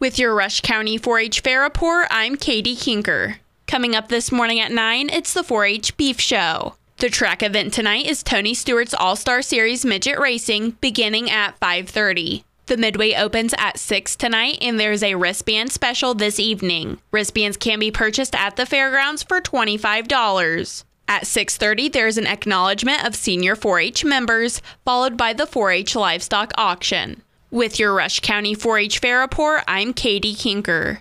With your Rush County 4 H Fair Report, I'm Katie Kinker. Coming up this morning at 9, it's the 4 H Beef Show. The track event tonight is Tony Stewart's All Star Series Midget Racing, beginning at 5:30. The Midway opens at 6 tonight, and there's a wristband special this evening. Wristbands can be purchased at the fairgrounds for $25. At 6:30, there's an acknowledgement of senior 4-H members, followed by the 4-H livestock auction. With your Rush County 4-H Fair Report, I'm Katie Kinker.